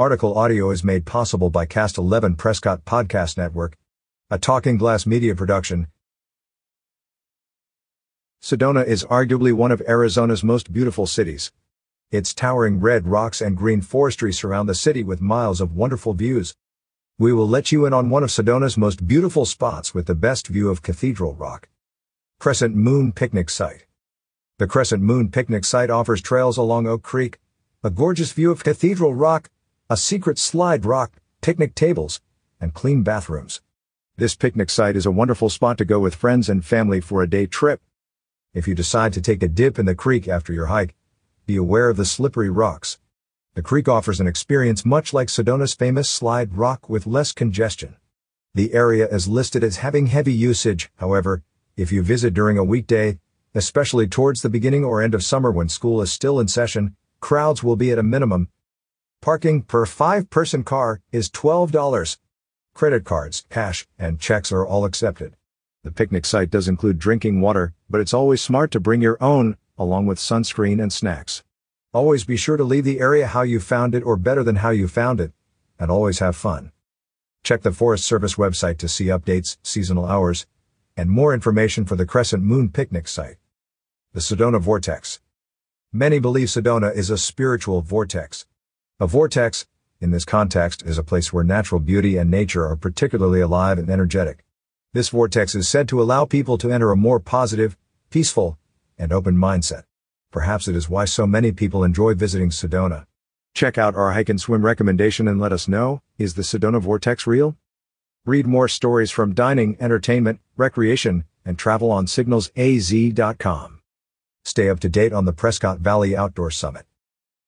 Article audio is made possible by Cast 11 Prescott Podcast Network, a Talking Glass media production. Sedona is arguably one of Arizona's most beautiful cities. Its towering red rocks and green forestry surround the city with miles of wonderful views. We will let you in on one of Sedona's most beautiful spots with the best view of Cathedral Rock. Crescent Moon Picnic Site. The Crescent Moon Picnic Site offers trails along Oak Creek, a gorgeous view of Cathedral Rock, a secret slide rock, picnic tables, and clean bathrooms. This picnic site is a wonderful spot to go with friends and family for a day trip. If you decide to take a dip in the creek after your hike, be aware of the slippery rocks. The creek offers an experience much like Sedona's famous slide rock with less congestion. The area is listed as having heavy usage, however, if you visit during a weekday, especially towards the beginning or end of summer when school is still in session, crowds will be at a minimum, Parking per five-person car is $12. Credit cards, cash, and checks are all accepted. The picnic site does include drinking water, but it's always smart to bring your own, along with sunscreen and snacks. Always be sure to leave the area how you found it or better than how you found it, and always have fun. Check the Forest Service website to see updates, seasonal hours, and more information for the Crescent Moon picnic site. The Sedona Vortex. Many believe Sedona is a spiritual vortex. A vortex, in this context, is a place where natural beauty and nature are particularly alive and energetic. This vortex is said to allow people to enter a more positive, peaceful, and open mindset. Perhaps it is why so many people enjoy visiting Sedona. Check out our hike and swim recommendation and let us know, is the Sedona Vortex real? Read more stories from dining, entertainment, recreation, and travel on signalsaz.com. Stay up to date on the Prescott Valley Outdoor Summit.